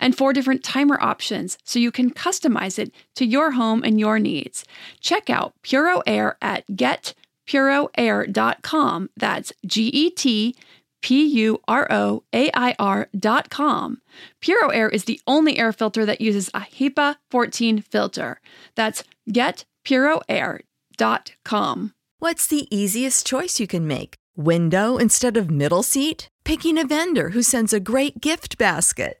and four different timer options so you can customize it to your home and your needs. Check out Puro Air at getpuroair.com. That's G E T P U R O A I R dot com. Puro Air is the only air filter that uses a HEPA 14 filter. That's getpuroair.com. What's the easiest choice you can make? Window instead of middle seat? Picking a vendor who sends a great gift basket?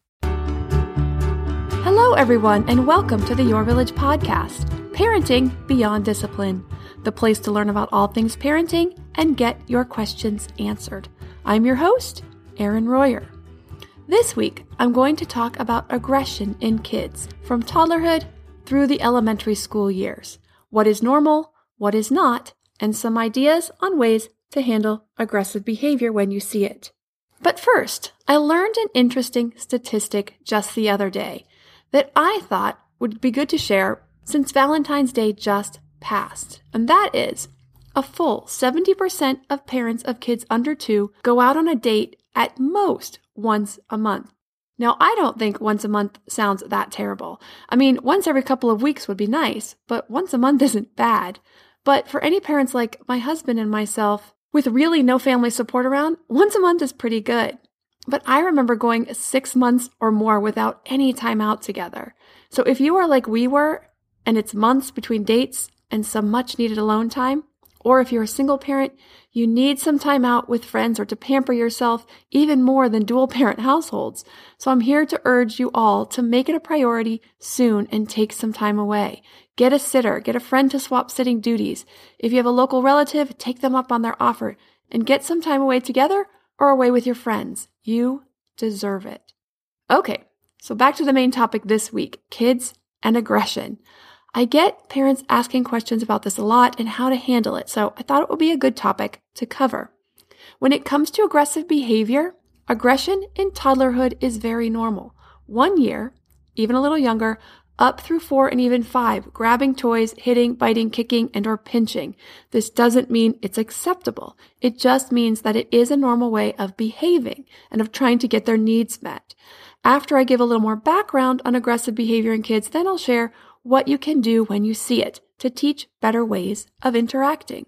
Hello, everyone, and welcome to the Your Village podcast, Parenting Beyond Discipline, the place to learn about all things parenting and get your questions answered. I'm your host, Erin Royer. This week, I'm going to talk about aggression in kids from toddlerhood through the elementary school years. What is normal, what is not, and some ideas on ways to handle aggressive behavior when you see it. But first, I learned an interesting statistic just the other day that I thought would be good to share since Valentine's Day just passed. And that is a full 70% of parents of kids under two go out on a date at most once a month. Now, I don't think once a month sounds that terrible. I mean, once every couple of weeks would be nice, but once a month isn't bad. But for any parents like my husband and myself, with really no family support around, once a month is pretty good. But I remember going six months or more without any time out together. So if you are like we were, and it's months between dates and some much needed alone time, or if you're a single parent, you need some time out with friends or to pamper yourself even more than dual parent households. So I'm here to urge you all to make it a priority soon and take some time away. Get a sitter, get a friend to swap sitting duties. If you have a local relative, take them up on their offer and get some time away together or away with your friends. You deserve it. Okay, so back to the main topic this week kids and aggression. I get parents asking questions about this a lot and how to handle it, so I thought it would be a good topic to cover. When it comes to aggressive behavior, aggression in toddlerhood is very normal. One year, even a little younger, up through four and even five, grabbing toys, hitting, biting, kicking, and or pinching. This doesn't mean it's acceptable. It just means that it is a normal way of behaving and of trying to get their needs met. After I give a little more background on aggressive behavior in kids, then I'll share what you can do when you see it to teach better ways of interacting.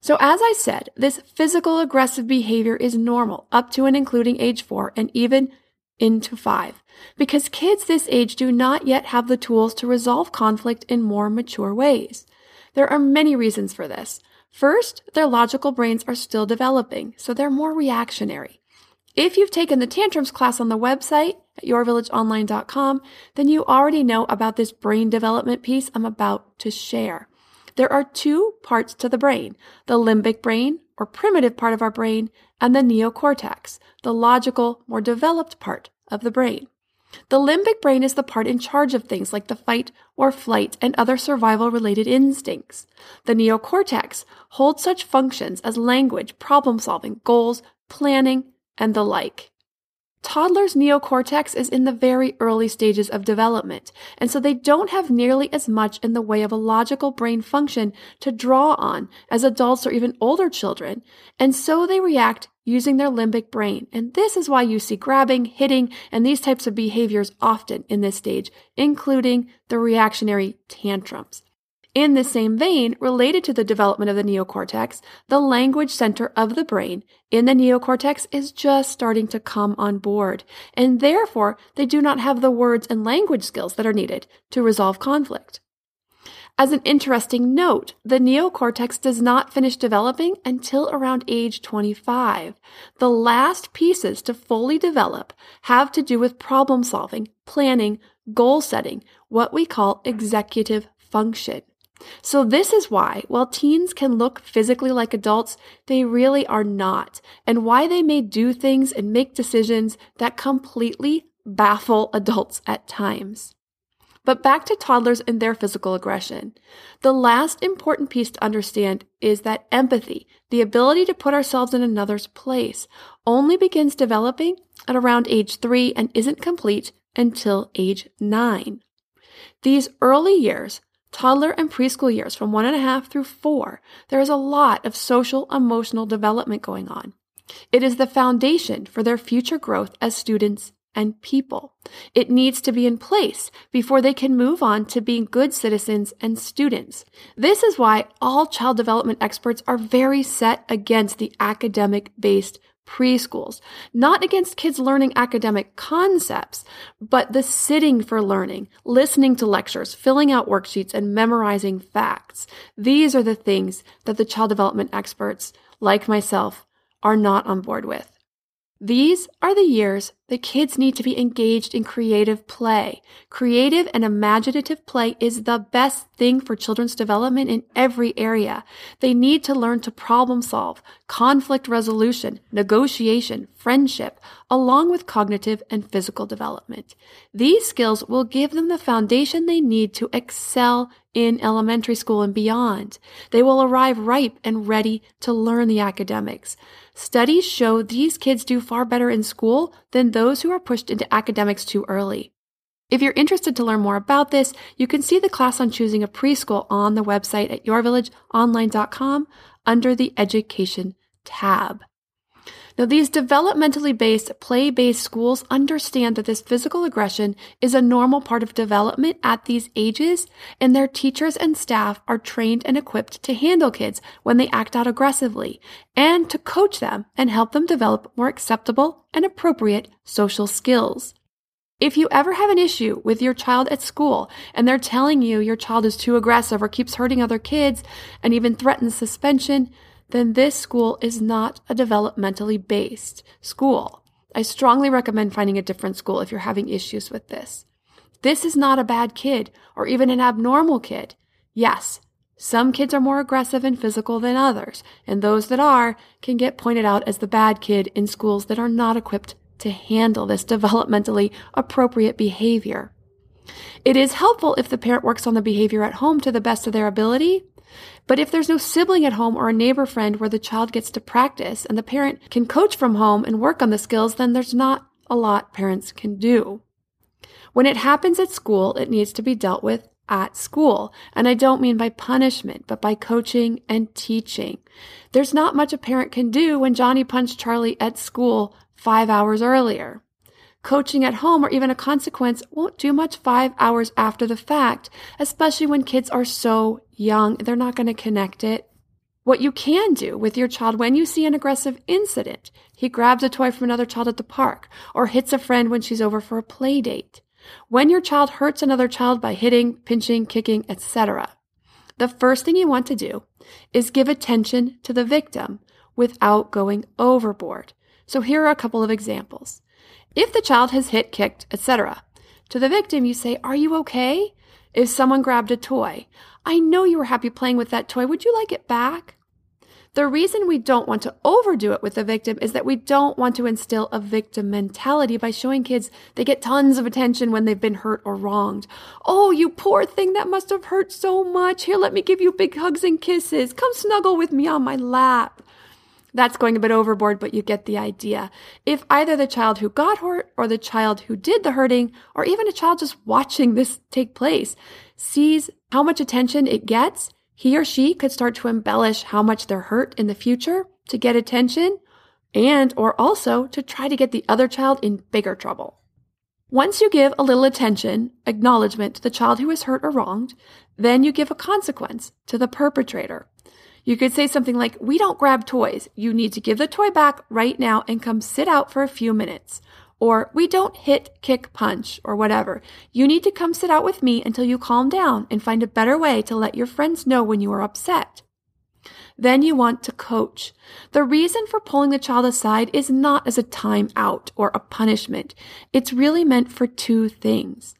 So, as I said, this physical aggressive behavior is normal up to and including age four and even into five, because kids this age do not yet have the tools to resolve conflict in more mature ways. There are many reasons for this. First, their logical brains are still developing, so they're more reactionary. If you've taken the tantrums class on the website at yourvillageonline.com, then you already know about this brain development piece I'm about to share. There are two parts to the brain the limbic brain, or primitive part of our brain, and the neocortex, the logical, more developed part of the brain. The limbic brain is the part in charge of things like the fight or flight and other survival related instincts. The neocortex holds such functions as language, problem solving, goals, planning, and the like. Toddlers' neocortex is in the very early stages of development, and so they don't have nearly as much in the way of a logical brain function to draw on as adults or even older children, and so they react using their limbic brain. And this is why you see grabbing, hitting, and these types of behaviors often in this stage, including the reactionary tantrums. In the same vein, related to the development of the neocortex, the language center of the brain in the neocortex is just starting to come on board, and therefore they do not have the words and language skills that are needed to resolve conflict. As an interesting note, the neocortex does not finish developing until around age 25. The last pieces to fully develop have to do with problem solving, planning, goal setting, what we call executive function. So, this is why, while teens can look physically like adults, they really are not, and why they may do things and make decisions that completely baffle adults at times. But back to toddlers and their physical aggression. The last important piece to understand is that empathy, the ability to put ourselves in another's place, only begins developing at around age three and isn't complete until age nine. These early years toddler and preschool years from one and a half through four, there is a lot of social emotional development going on. It is the foundation for their future growth as students and people. It needs to be in place before they can move on to being good citizens and students. This is why all child development experts are very set against the academic based preschools, not against kids learning academic concepts, but the sitting for learning, listening to lectures, filling out worksheets, and memorizing facts. These are the things that the child development experts, like myself, are not on board with. These are the years that kids need to be engaged in creative play. Creative and imaginative play is the best thing for children's development in every area. They need to learn to problem solve, conflict resolution, negotiation, friendship, along with cognitive and physical development. These skills will give them the foundation they need to excel in elementary school and beyond. They will arrive ripe and ready to learn the academics. Studies show these kids do far better in school than those who are pushed into academics too early. If you're interested to learn more about this, you can see the class on choosing a preschool on the website at yourvillageonline.com under the Education tab. Now, these developmentally based, play based schools understand that this physical aggression is a normal part of development at these ages, and their teachers and staff are trained and equipped to handle kids when they act out aggressively and to coach them and help them develop more acceptable and appropriate social skills. If you ever have an issue with your child at school and they're telling you your child is too aggressive or keeps hurting other kids and even threatens suspension, then this school is not a developmentally based school. I strongly recommend finding a different school if you're having issues with this. This is not a bad kid or even an abnormal kid. Yes, some kids are more aggressive and physical than others, and those that are can get pointed out as the bad kid in schools that are not equipped to handle this developmentally appropriate behavior. It is helpful if the parent works on the behavior at home to the best of their ability, but if there's no sibling at home or a neighbor friend where the child gets to practice and the parent can coach from home and work on the skills, then there's not a lot parents can do. When it happens at school, it needs to be dealt with at school. And I don't mean by punishment, but by coaching and teaching. There's not much a parent can do when Johnny punched Charlie at school five hours earlier coaching at home or even a consequence won't do much five hours after the fact, especially when kids are so young. They're not going to connect it. What you can do with your child when you see an aggressive incident, he grabs a toy from another child at the park or hits a friend when she's over for a play date. When your child hurts another child by hitting, pinching, kicking, etc., the first thing you want to do is give attention to the victim without going overboard. So here are a couple of examples. If the child has hit, kicked, etc., to the victim you say, Are you okay? If someone grabbed a toy, I know you were happy playing with that toy. Would you like it back? The reason we don't want to overdo it with the victim is that we don't want to instill a victim mentality by showing kids they get tons of attention when they've been hurt or wronged. Oh, you poor thing, that must have hurt so much. Here, let me give you big hugs and kisses. Come snuggle with me on my lap. That's going a bit overboard, but you get the idea. If either the child who got hurt or the child who did the hurting, or even a child just watching this take place, sees how much attention it gets, he or she could start to embellish how much they're hurt in the future to get attention and or also to try to get the other child in bigger trouble. Once you give a little attention, acknowledgement to the child who is hurt or wronged, then you give a consequence to the perpetrator. You could say something like, We don't grab toys. You need to give the toy back right now and come sit out for a few minutes. Or we don't hit, kick, punch, or whatever. You need to come sit out with me until you calm down and find a better way to let your friends know when you are upset. Then you want to coach. The reason for pulling the child aside is not as a time out or a punishment. It's really meant for two things.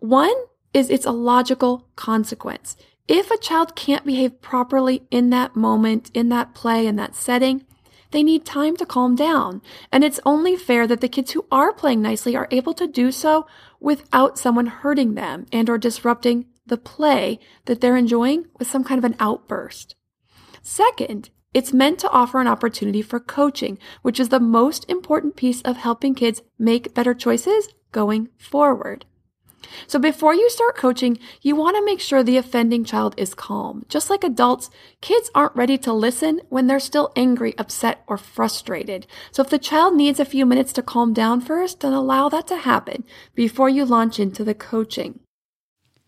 One is it's a logical consequence. If a child can't behave properly in that moment, in that play, in that setting, they need time to calm down. And it's only fair that the kids who are playing nicely are able to do so without someone hurting them and or disrupting the play that they're enjoying with some kind of an outburst. Second, it's meant to offer an opportunity for coaching, which is the most important piece of helping kids make better choices going forward. So before you start coaching, you want to make sure the offending child is calm. Just like adults, kids aren't ready to listen when they're still angry, upset, or frustrated. So if the child needs a few minutes to calm down first, then allow that to happen before you launch into the coaching.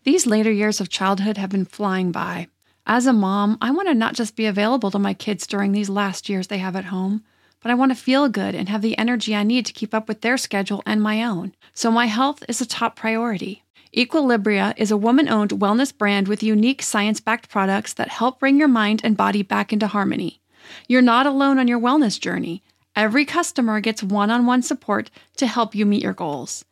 These later years of childhood have been flying by. As a mom, I want to not just be available to my kids during these last years they have at home, but I want to feel good and have the energy I need to keep up with their schedule and my own. So my health is a top priority. Equilibria is a woman owned wellness brand with unique science backed products that help bring your mind and body back into harmony. You're not alone on your wellness journey. Every customer gets one on one support to help you meet your goals.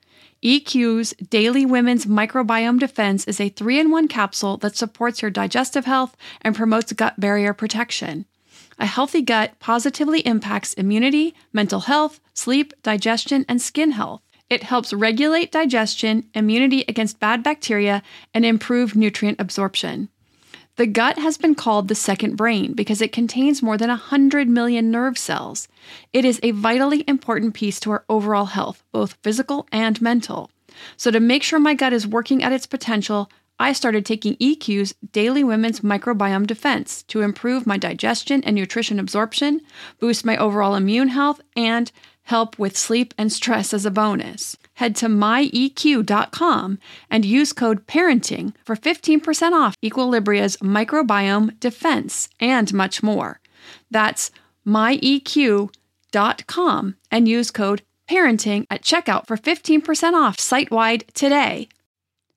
EQ's Daily Women's Microbiome Defense is a three in one capsule that supports your digestive health and promotes gut barrier protection. A healthy gut positively impacts immunity, mental health, sleep, digestion, and skin health. It helps regulate digestion, immunity against bad bacteria, and improve nutrient absorption. The gut has been called the second brain because it contains more than 100 million nerve cells. It is a vitally important piece to our overall health, both physical and mental. So, to make sure my gut is working at its potential, I started taking EQ's Daily Women's Microbiome Defense to improve my digestion and nutrition absorption, boost my overall immune health, and help with sleep and stress as a bonus. Head to myeq.com and use code PARENTING for 15% off Equilibria's microbiome defense and much more. That's myeq.com and use code PARENTING at checkout for 15% off site wide today.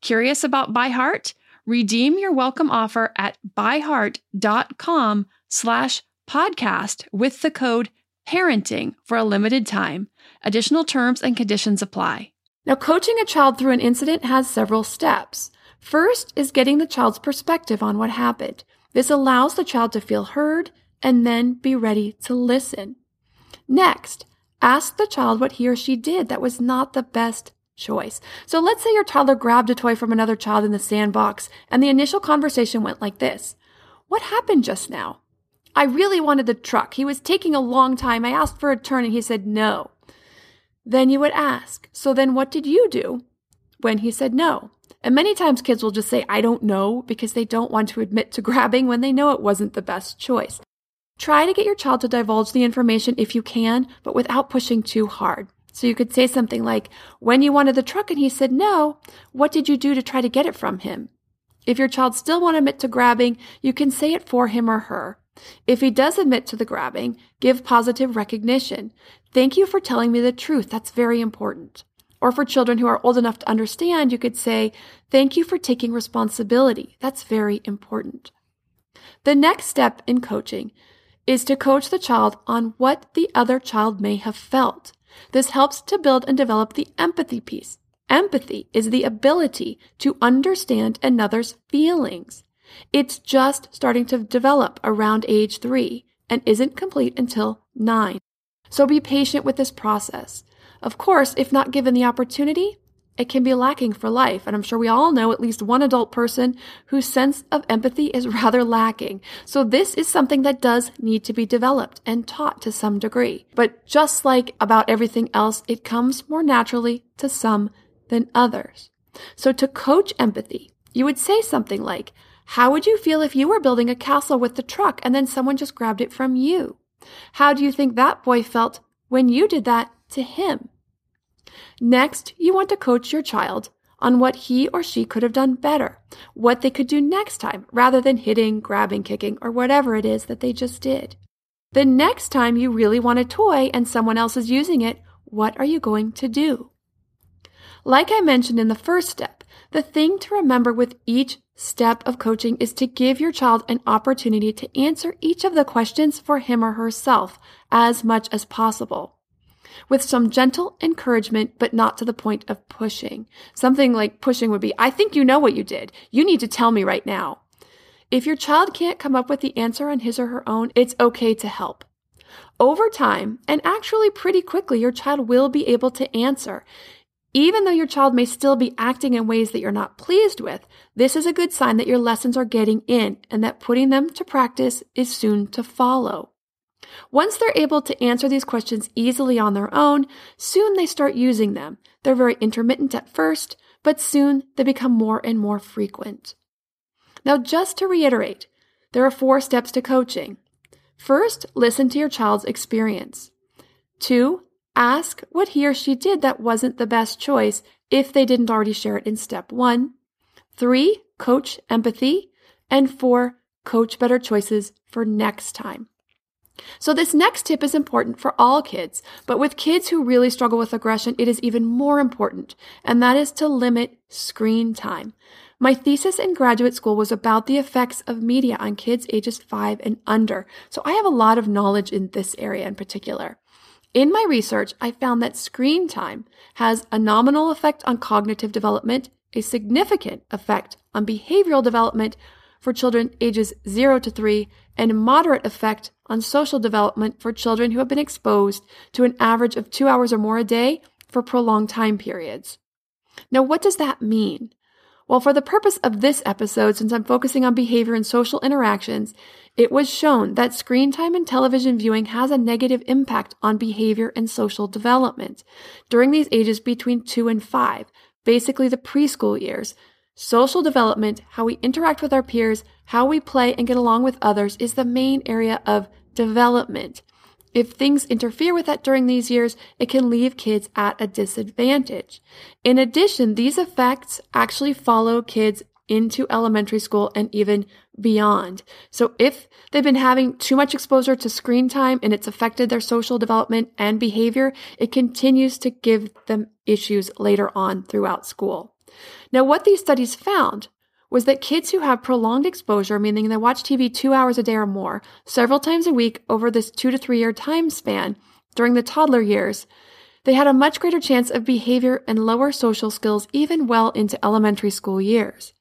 Curious about ByHeart? Redeem your welcome offer at byheart.com slash podcast with the code parenting for a limited time. Additional terms and conditions apply. Now, coaching a child through an incident has several steps. First is getting the child's perspective on what happened. This allows the child to feel heard and then be ready to listen. Next, Ask the child what he or she did that was not the best choice. So let's say your toddler grabbed a toy from another child in the sandbox and the initial conversation went like this. What happened just now? I really wanted the truck. He was taking a long time. I asked for a turn and he said no. Then you would ask, so then what did you do when he said no? And many times kids will just say, I don't know, because they don't want to admit to grabbing when they know it wasn't the best choice. Try to get your child to divulge the information if you can, but without pushing too hard. So you could say something like, When you wanted the truck and he said no, what did you do to try to get it from him? If your child still won't admit to grabbing, you can say it for him or her. If he does admit to the grabbing, give positive recognition. Thank you for telling me the truth. That's very important. Or for children who are old enough to understand, you could say, Thank you for taking responsibility. That's very important. The next step in coaching is to coach the child on what the other child may have felt. This helps to build and develop the empathy piece. Empathy is the ability to understand another's feelings. It's just starting to develop around age three and isn't complete until nine. So be patient with this process. Of course, if not given the opportunity, it can be lacking for life. And I'm sure we all know at least one adult person whose sense of empathy is rather lacking. So this is something that does need to be developed and taught to some degree. But just like about everything else, it comes more naturally to some than others. So to coach empathy, you would say something like, how would you feel if you were building a castle with the truck and then someone just grabbed it from you? How do you think that boy felt when you did that to him? Next, you want to coach your child on what he or she could have done better, what they could do next time, rather than hitting, grabbing, kicking, or whatever it is that they just did. The next time you really want a toy and someone else is using it, what are you going to do? Like I mentioned in the first step, the thing to remember with each step of coaching is to give your child an opportunity to answer each of the questions for him or herself as much as possible. With some gentle encouragement, but not to the point of pushing. Something like pushing would be, I think you know what you did. You need to tell me right now. If your child can't come up with the answer on his or her own, it's okay to help. Over time, and actually pretty quickly, your child will be able to answer. Even though your child may still be acting in ways that you're not pleased with, this is a good sign that your lessons are getting in and that putting them to practice is soon to follow. Once they're able to answer these questions easily on their own, soon they start using them. They're very intermittent at first, but soon they become more and more frequent. Now, just to reiterate, there are four steps to coaching. First, listen to your child's experience. Two, Ask what he or she did that wasn't the best choice if they didn't already share it in step one. Three, coach empathy. And four, coach better choices for next time. So this next tip is important for all kids, but with kids who really struggle with aggression, it is even more important, and that is to limit screen time. My thesis in graduate school was about the effects of media on kids ages five and under, so I have a lot of knowledge in this area in particular. In my research, I found that screen time has a nominal effect on cognitive development, a significant effect on behavioral development for children ages 0 to 3, and moderate effect on social development for children who have been exposed to an average of two hours or more a day for prolonged time periods. Now, what does that mean? Well, for the purpose of this episode, since I'm focusing on behavior and social interactions, it was shown that screen time and television viewing has a negative impact on behavior and social development. During these ages between two and five, basically the preschool years, social development, how we interact with our peers, how we play and get along with others is the main area of development. If things interfere with that during these years, it can leave kids at a disadvantage. In addition, these effects actually follow kids into elementary school and even beyond. So if they've been having too much exposure to screen time and it's affected their social development and behavior, it continues to give them issues later on throughout school. Now, what these studies found was that kids who have prolonged exposure, meaning they watch TV two hours a day or more, several times a week over this two to three year time span during the toddler years, they had a much greater chance of behavior and lower social skills even well into elementary school years.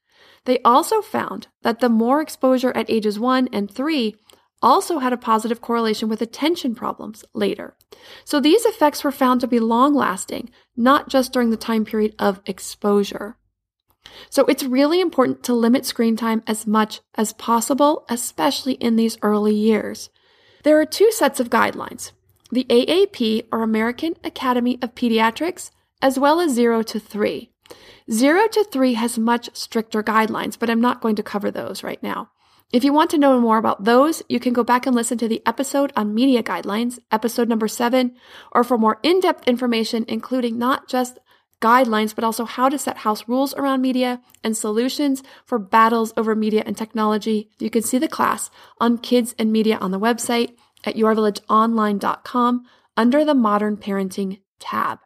They also found that the more exposure at ages one and three also had a positive correlation with attention problems later. So these effects were found to be long lasting, not just during the time period of exposure. So it's really important to limit screen time as much as possible, especially in these early years. There are two sets of guidelines the AAP, or American Academy of Pediatrics, as well as 0 to 3. 0 to 3 has much stricter guidelines, but I'm not going to cover those right now. If you want to know more about those, you can go back and listen to the episode on media guidelines, episode number 7, or for more in depth information, including not just guidelines, but also how to set house rules around media and solutions for battles over media and technology. You can see the class on kids and media on the website at yourvillageonline.com under the Modern Parenting tab.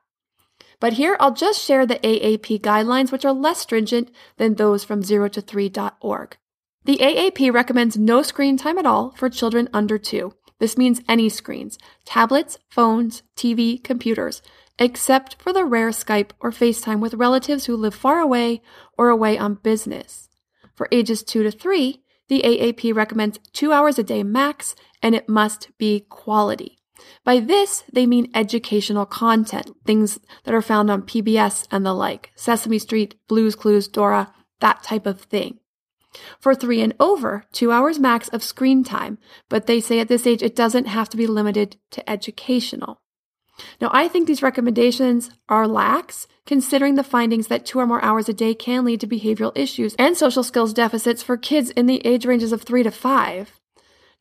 But here I'll just share the AAP guidelines, which are less stringent than those from 0 to 3.org. The AAP recommends no screen time at all for children under two. This means any screens, tablets, phones, TV, computers, except for the rare Skype or FaceTime with relatives who live far away or away on business. For ages 2 to 3, the AAP recommends 2 hours a day max and it must be quality. By this, they mean educational content, things that are found on PBS and the like, Sesame Street, Blues Clues, Dora, that type of thing. For three and over, two hours max of screen time, but they say at this age it doesn't have to be limited to educational. Now, I think these recommendations are lax, considering the findings that two or more hours a day can lead to behavioral issues and social skills deficits for kids in the age ranges of three to five.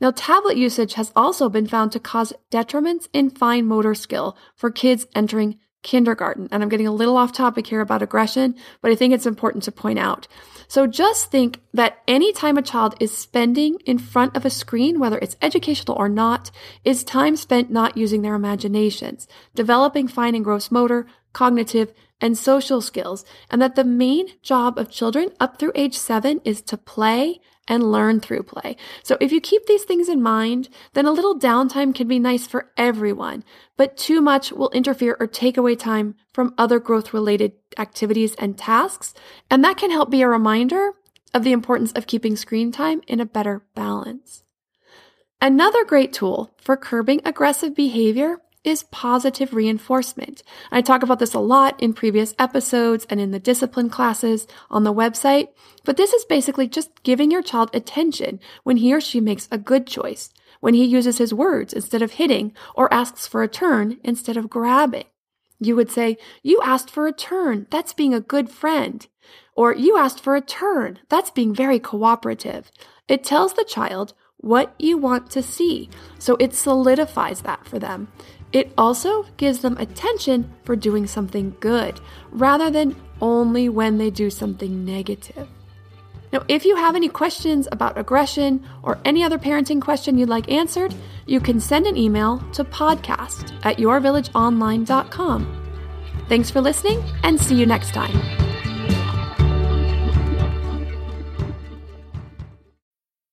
Now, tablet usage has also been found to cause detriments in fine motor skill for kids entering kindergarten. And I'm getting a little off topic here about aggression, but I think it's important to point out. So just think that any time a child is spending in front of a screen, whether it's educational or not, is time spent not using their imaginations, developing fine and gross motor, cognitive, and social skills, and that the main job of children up through age seven is to play and learn through play. So if you keep these things in mind, then a little downtime can be nice for everyone, but too much will interfere or take away time from other growth related activities and tasks. And that can help be a reminder of the importance of keeping screen time in a better balance. Another great tool for curbing aggressive behavior is positive reinforcement. I talk about this a lot in previous episodes and in the discipline classes on the website, but this is basically just giving your child attention when he or she makes a good choice, when he uses his words instead of hitting or asks for a turn instead of grabbing. You would say, You asked for a turn. That's being a good friend. Or you asked for a turn. That's being very cooperative. It tells the child what you want to see. So it solidifies that for them. It also gives them attention for doing something good rather than only when they do something negative. Now, if you have any questions about aggression or any other parenting question you'd like answered, you can send an email to podcast at yourvillageonline.com. Thanks for listening and see you next time.